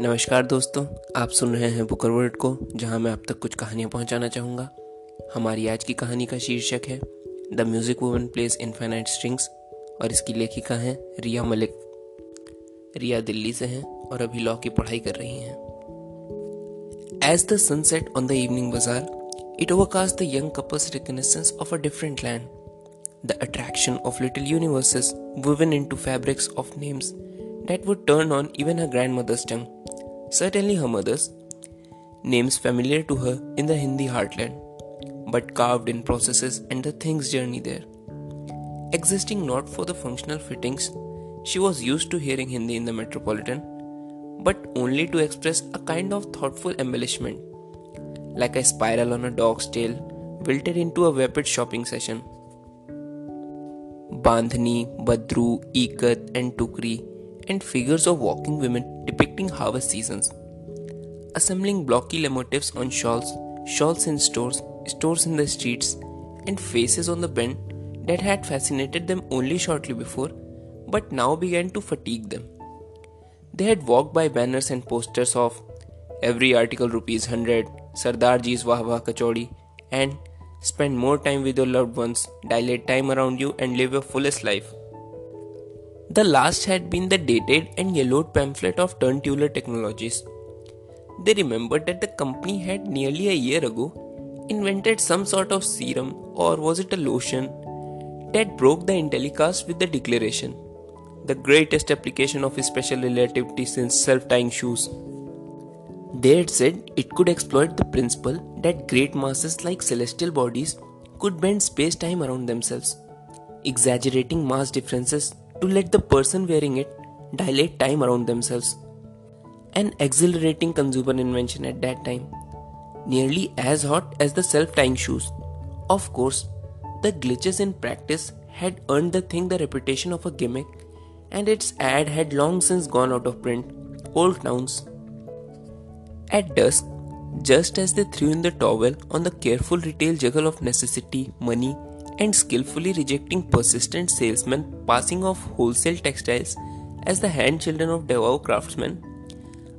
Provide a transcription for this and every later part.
नमस्कार दोस्तों, आप सुन रहे हैं बुकर वर्ड को, जहाँ मैं आप तक कुछ कहानियाँ पहुंचाना चाहूँगा। हमारी आज की कहानी का शीर्षक है, the music woman plays infinite strings और इसकी लेखिका हैं रिया मलिक। रिया दिल्ली से हैं और अभी लॉ की पढ़ाई कर रही हैं। As the sunset on the evening bazaar it overcast the young couples reconnaissance of a different land the attraction of little universes woven into fabrics of names that would turn on even her grandmother's tongue. Certainly her mother's. Names familiar to her in the Hindi heartland, but carved in processes and the things journey there. Existing not for the functional fittings, she was used to hearing Hindi in the metropolitan, but only to express a kind of thoughtful embellishment, like a spiral on a dog's tail, wilted into a vapid shopping session. Bandhani, Bagru, Ikat, and Tukri and figures of walking women depicting harvest seasons. Assembling blocky motifs on shawls, shawls in stores, stores in the streets, and faces on the bend that had fascinated them only shortly before, but now began to fatigue them. They had walked by banners and posters of every article rupees 100, Sardarji's Wah Wah Kachori, and spend more time with your loved ones, dilate time around you, and live your fullest life. The last had been the dated and yellowed pamphlet of Turntuller Technologies. They remembered that the company had nearly a year ago invented some sort of serum or was it a lotion that broke the Intellicast with the declaration the greatest application of special relativity since self tying shoes. They had said it could exploit the principle that great masses like celestial bodies could bend space time around themselves, exaggerating mass differences to let the person wearing it dilate time around themselves. An exhilarating consumer invention at that time, nearly as hot as the self tying shoes. Of course, the glitches in practice had earned the thing the reputation of a gimmick, and its ad had long since gone out of print. Old Towns. At dusk, just as they threw in the towel on the careful retail juggle of necessity, money, and skillfully rejecting persistent salesmen passing off wholesale textiles as the hand children of devout craftsmen,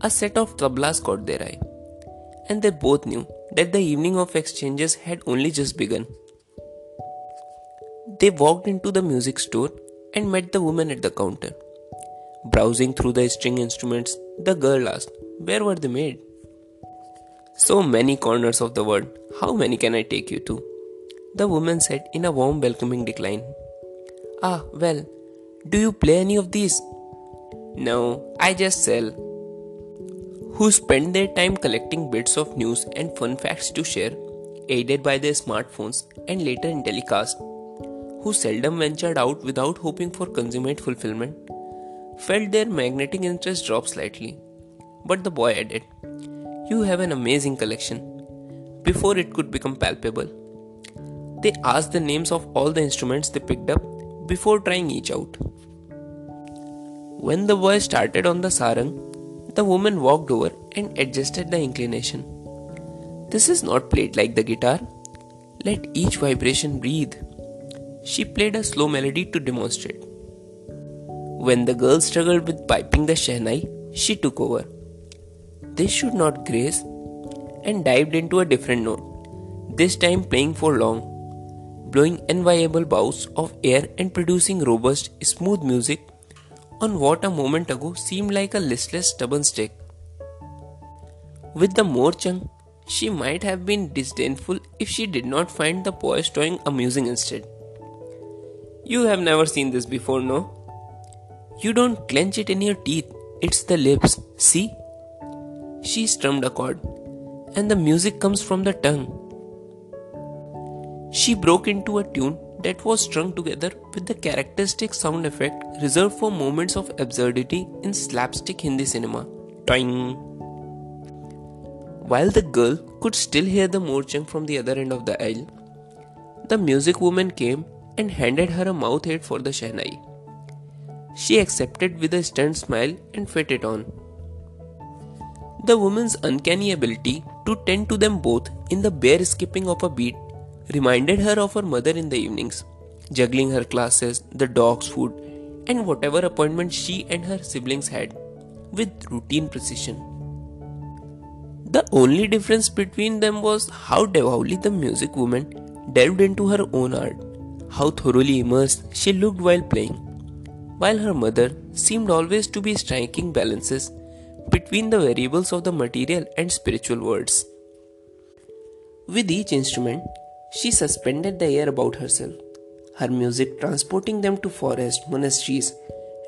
a set of tablas caught their eye, and they both knew that the evening of exchanges had only just begun. They walked into the music store and met the woman at the counter. Browsing through the string instruments, the girl asked, Where were they made? So many corners of the world, how many can I take you to? The woman said in a warm, welcoming decline. Ah, well, do you play any of these? No, I just sell. Who spend their time collecting bits of news and fun facts to share, aided by their smartphones and later Intellicast, who seldom ventured out without hoping for consummate fulfillment, felt their magnetic interest drop slightly. But the boy added, You have an amazing collection, before it could become palpable. They asked the names of all the instruments they picked up before trying each out. When the boy started on the sarang, the woman walked over and adjusted the inclination. This is not played like the guitar. Let each vibration breathe. She played a slow melody to demonstrate. When the girl struggled with piping the shehnai, she took over. This should not grace and dived into a different note, this time playing for long blowing enviable bouts of air and producing robust, smooth music on what a moment ago seemed like a listless, stubborn stick. With the more she might have been disdainful if she did not find the poise toying amusing instead. You have never seen this before, no? You don't clench it in your teeth, it's the lips. See? She strummed a chord, and the music comes from the tongue. She broke into a tune that was strung together with the characteristic sound effect reserved for moments of absurdity in slapstick Hindi cinema. Toing! While the girl could still hear the morchang from the other end of the aisle, the music woman came and handed her a mouth aid for the shehnai. She accepted with a stern smile and fit it on. The woman's uncanny ability to tend to them both in the bare skipping of a beat reminded her of her mother in the evenings, juggling her classes, the dog's food, and whatever appointments she and her siblings had. with routine precision. The only difference between them was how devoutly the music woman delved into her own art, how thoroughly immersed she looked while playing, while her mother seemed always to be striking balances between the variables of the material and spiritual worlds. With each instrument, she suspended the air about herself, her music transporting them to forests, monasteries,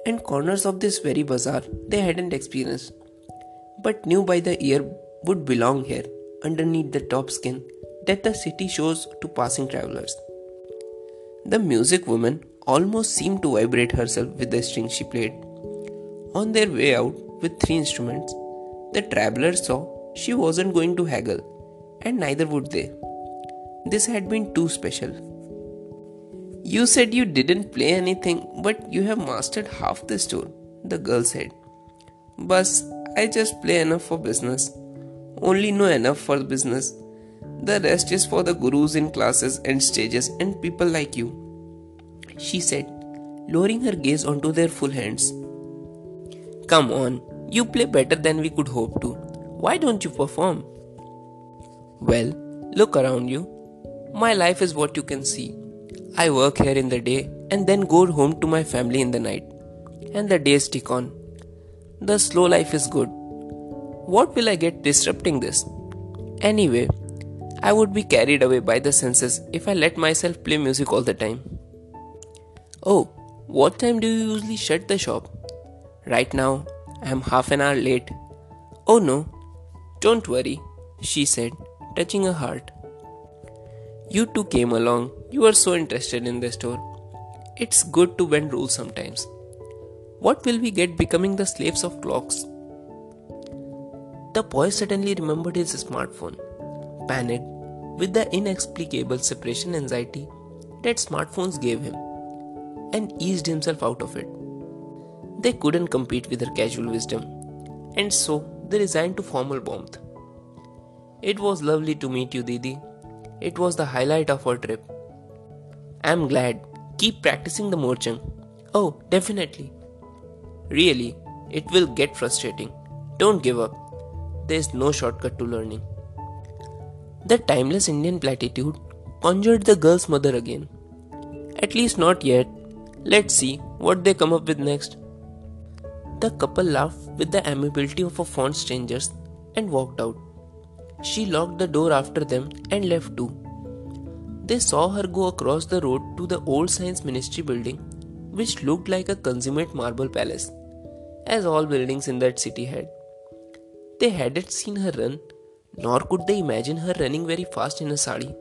and corners of this very bazaar they hadn't experienced, but knew by the ear would belong here, underneath the top skin that the city shows to passing travelers. The music woman almost seemed to vibrate herself with the strings she played. On their way out with three instruments, the travelers saw she wasn't going to haggle, and neither would they. This had been too special. You said you didn't play anything, but you have mastered half the store, the girl said. Bus, I just play enough for business. Only know enough for business. The rest is for the gurus in classes and stages and people like you. She said, lowering her gaze onto their full hands. Come on, you play better than we could hope to. Why don't you perform? Well, look around you. My life is what you can see. I work here in the day and then go home to my family in the night. And the days tick on. The slow life is good. What will I get disrupting this? Anyway, I would be carried away by the senses if I let myself play music all the time. Oh, what time do you usually shut the shop? Right now, I am half an hour late. Oh no, don't worry, she said, touching her heart. You two came along. You were so interested in the store. It's good to bend rules sometimes. What will we get becoming the slaves of clocks? The boy suddenly remembered his smartphone, panicked with the inexplicable separation anxiety that smartphones gave him, and eased himself out of it. They couldn't compete with her casual wisdom, and so they resigned to formal warmth. It was lovely to meet you, Didi, it was the highlight of our trip. I'm glad. Keep practicing the morchang. Oh, definitely. Really, it will get frustrating. Don't give up. There's no shortcut to learning. The timeless Indian platitude conjured the girl's mother again. At least not yet. Let's see what they come up with next. The couple laughed with the amiability of a fond strangers and walked out. She locked the door after them and left too. They saw her go across the road to the old science ministry building, which looked like a consummate marble palace, as all buildings in that city had. They hadn't seen her run, nor could they imagine her running very fast in a sari.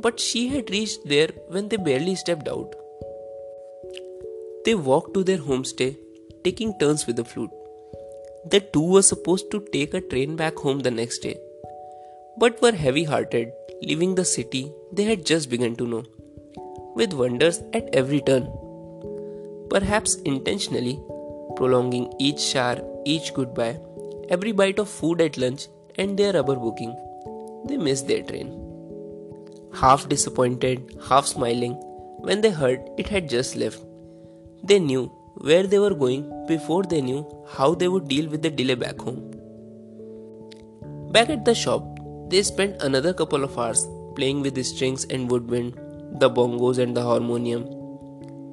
But she had reached there when they barely stepped out. They walked to their homestay, taking turns with the flute. The two were supposed to take a train back home the next day but were heavy hearted, leaving the city they had just begun to know, with wonders at every turn. Perhaps intentionally, prolonging each shower, each goodbye, every bite of food at lunch, and their rubber booking, they missed their train. Half disappointed, half smiling, when they heard it had just left, they knew where they were going before they knew how they would deal with the delay back home. Back at the shop, they spent another couple of hours playing with the strings and woodwind, the bongos and the harmonium.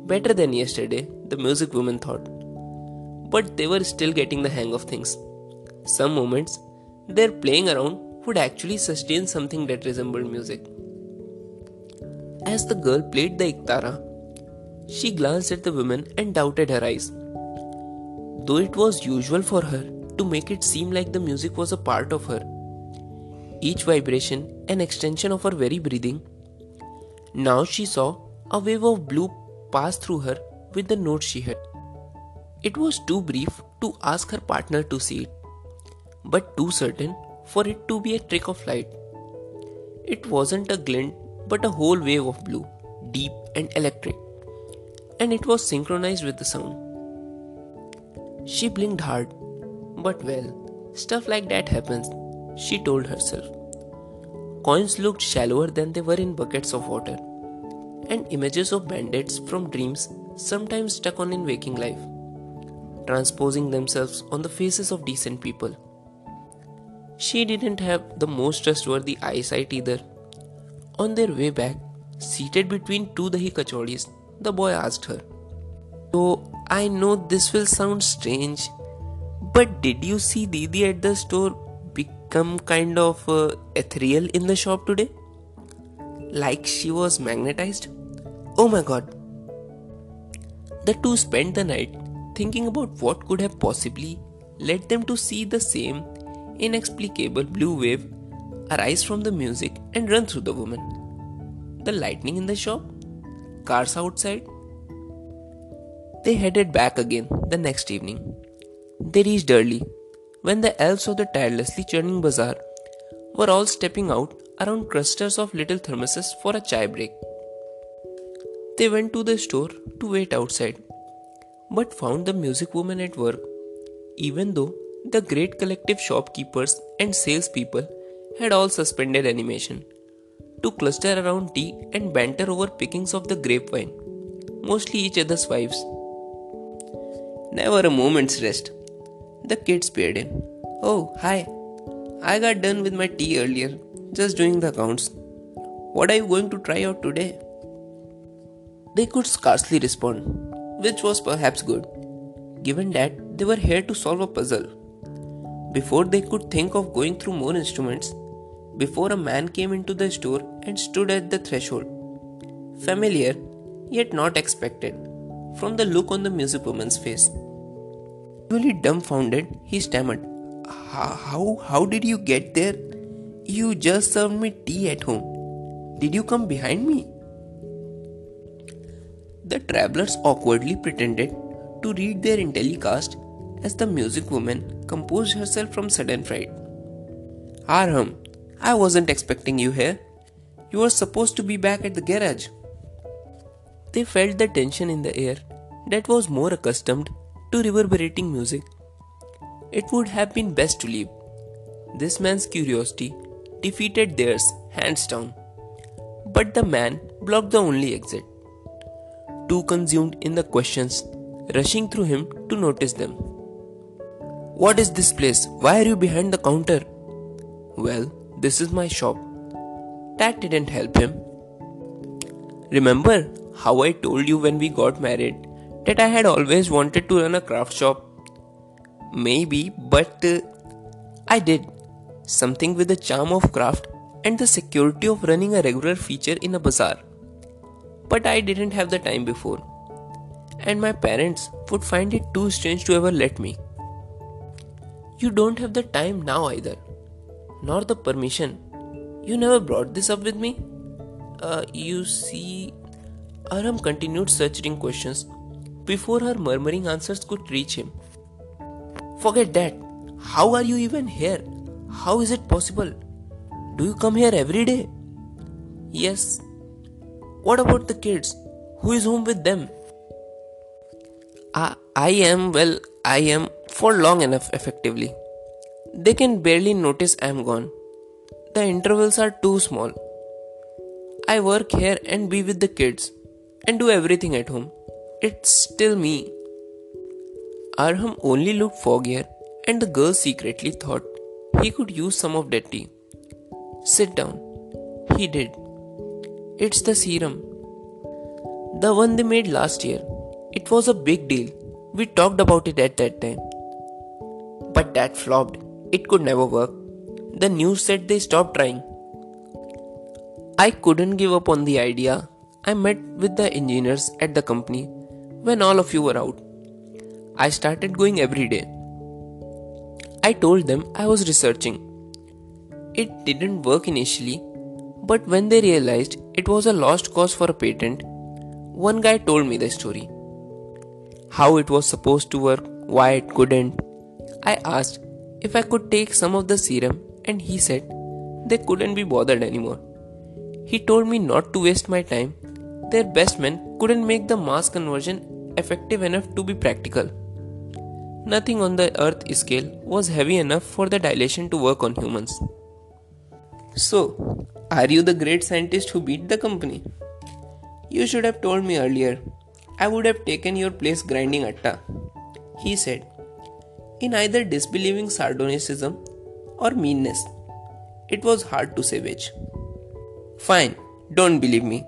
Better than yesterday, the music woman thought. But they were still getting the hang of things. Some moments, their playing around would actually sustain something that resembled music. As the girl played the iktara, she glanced at the woman and doubted her eyes. Though it was usual for her to make it seem like the music was a part of her, each vibration an extension of her very breathing. Now she saw a wave of blue pass through her with the note she had. It was too brief to ask her partner to see it, but too certain for it to be a trick of light. It wasn't a glint but a whole wave of blue, deep and electric, and it was synchronized with the sound. She blinked hard, but well, stuff like that happens she told herself. Coins looked shallower than they were in buckets of water, and images of bandits from dreams sometimes stuck on in waking life. transposing themselves on the faces of decent people. She didn't have the most trustworthy eyesight either. On their way back, seated between two dahi kachodis, the boy asked her, So, I know this will sound strange, but did you see Didi at the store become kind of uh, ethereal in the shop today? Like she was magnetized? Oh my god. The two spent the night thinking about what could have possibly led them to see the same inexplicable blue wave arise from the music and run through the woman. The lightning in the shop? Cars outside? They headed back again the next evening. They reached early when the elves of the tirelessly churning bazaar were all stepping out around clusters of little thermoses for a chai break. They went to the store to wait outside, but found the music woman at work, even though the great collective shopkeepers and salespeople had all suspended animation to cluster around tea and banter over pickings of the grapevine, mostly each other's wives. Never a moment's rest. The kids peered in. Oh, hi. I got done with my tea earlier, just doing the accounts. What are you going to try out today? They could scarcely respond, which was perhaps good, given that they were here to solve a puzzle before they could think of going through more instruments, before a man came into the store and stood at the threshold. Familiar, yet not expected, from the look on the music woman's face. Really dumbfounded, he stammered, How, how did you get there? You just served me tea at home. Did you come behind me? The travelers awkwardly pretended to read their intellicast as the music woman composed herself from sudden fright. Arham, I wasn't expecting you here. You were supposed to be back at the garage. They felt the tension in the air that was more accustomed to reverberating music. It would have been best to leave. This man's curiosity defeated theirs hands down. But the man blocked the only exit. Too consumed in the questions, rushing through him to notice them. What is this place? Why are you behind the counter? Well, this is my shop. That didn't help him. Remember how I told you when we got married that I had always wanted to run a craft shop? Maybe, but uh, I did. Something with the charm of craft and the security of running a regular feature in a bazaar. But I didn't have the time before. And my parents would find it too strange to ever let me. You don't have the time now either, nor the permission. You never brought this up with me? Uh, you see, Arham continued searching questions before her murmuring answers could reach him. Forget that. How are you even here? How is it possible? Do you come here every day? Yes. What about the kids? Who is home with them? I, I am, well, I am for long enough effectively. They can barely notice I'm gone. The intervals are too small. I work here and be with the kids and do everything at home. It's still me. Arham only looked foggier, and the girl secretly thought he could use some of that tea. Sit down. He did. It's the serum. The one they made last year. It was a big deal. We talked about it at that time. But that flopped. It could never work. The news said they stopped trying. I couldn't give up on the idea. I met with the engineers at the company when all of you were out. I started going every day. I told them I was researching. It didn't work initially, but when they realized it was a lost cause for a patent, one guy told me the story. How it was supposed to work, why it couldn't. I asked if I could take some of the serum, and he said they couldn't be bothered anymore. He told me not to waste my time. Their best men couldn't make the mass conversion effective enough to be practical. Nothing on the Earth scale was heavy enough for the dilation to work on humans. So, are you the great scientist who beat the company? You should have told me earlier. I would have taken your place grinding atta. he said, in either disbelieving sardonism or meanness. It was hard to say which. Fine, don't believe me.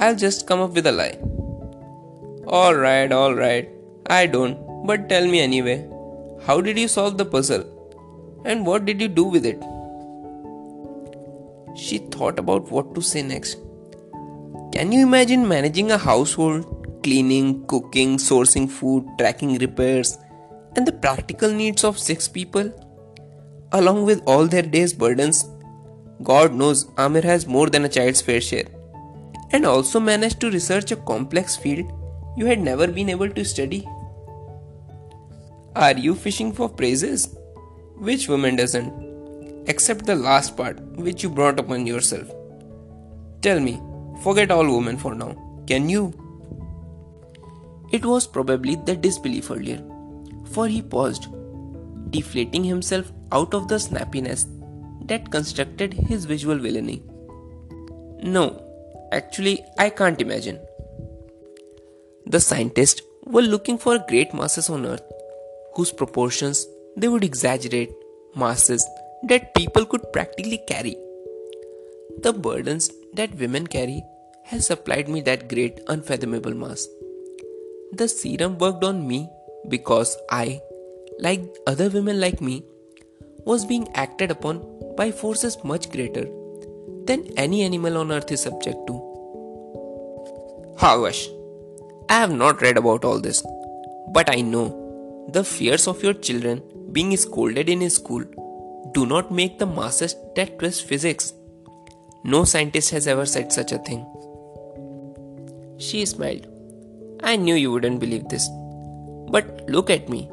I'll just come up with a lie. Alright, alright. I don't, but tell me anyway. How did you solve the puzzle? And what did you do with it? She thought about what to say next. Can you imagine managing a household, cleaning, cooking, sourcing food, tracking repairs, and the practical needs of six people? Along with all their day's burdens, God knows Amir has more than a child's fair share. And also managed to research a complex field you had never been able to study. Are you fishing for praises? Which woman doesn't? Except the last part, which you brought upon yourself. Tell me, Forget all women for now. Can you? It was probably the disbelief earlier, for he paused, deflating himself out of the snappiness that constructed his visual villainy. No, actually, I can't imagine. The scientists were looking for great masses on Earth, whose proportions they would exaggerate, masses that people could practically carry. The burdens that women carry has supplied me that great unfathomable mass. The serum worked on me because I, like other women like me, was being acted upon by forces much greater than any animal on earth is subject to. Havash, I have not read about all this, but I know the fears of your children being scolded in school do not make the masses that twist physics. No scientist has ever said such a thing. She smiled. I knew you wouldn't believe this. But look at me.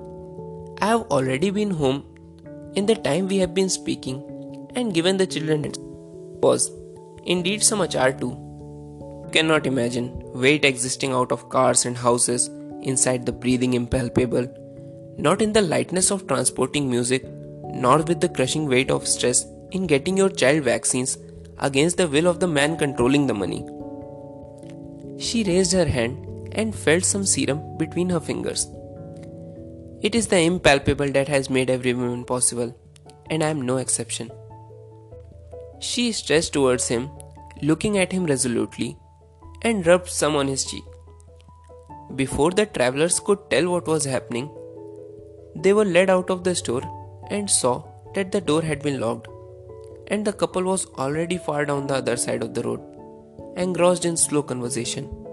I have already been home in the time we have been speaking and given the children was indeed so much art too. You cannot imagine weight existing out of cars and houses inside the breathing impalpable, not in the lightness of transporting music, nor with the crushing weight of stress in getting your child vaccines against the will of the man controlling the money. She raised her hand and felt some serum between her fingers. It is the impalpable that has made every woman possible, and I am no exception. She stretched towards him, looking at him resolutely, and rubbed some on his cheek. Before the travelers could tell what was happening, they were led out of the store and saw that the door had been locked, and the couple was already far down the other side of the road engrossed in slow conversation.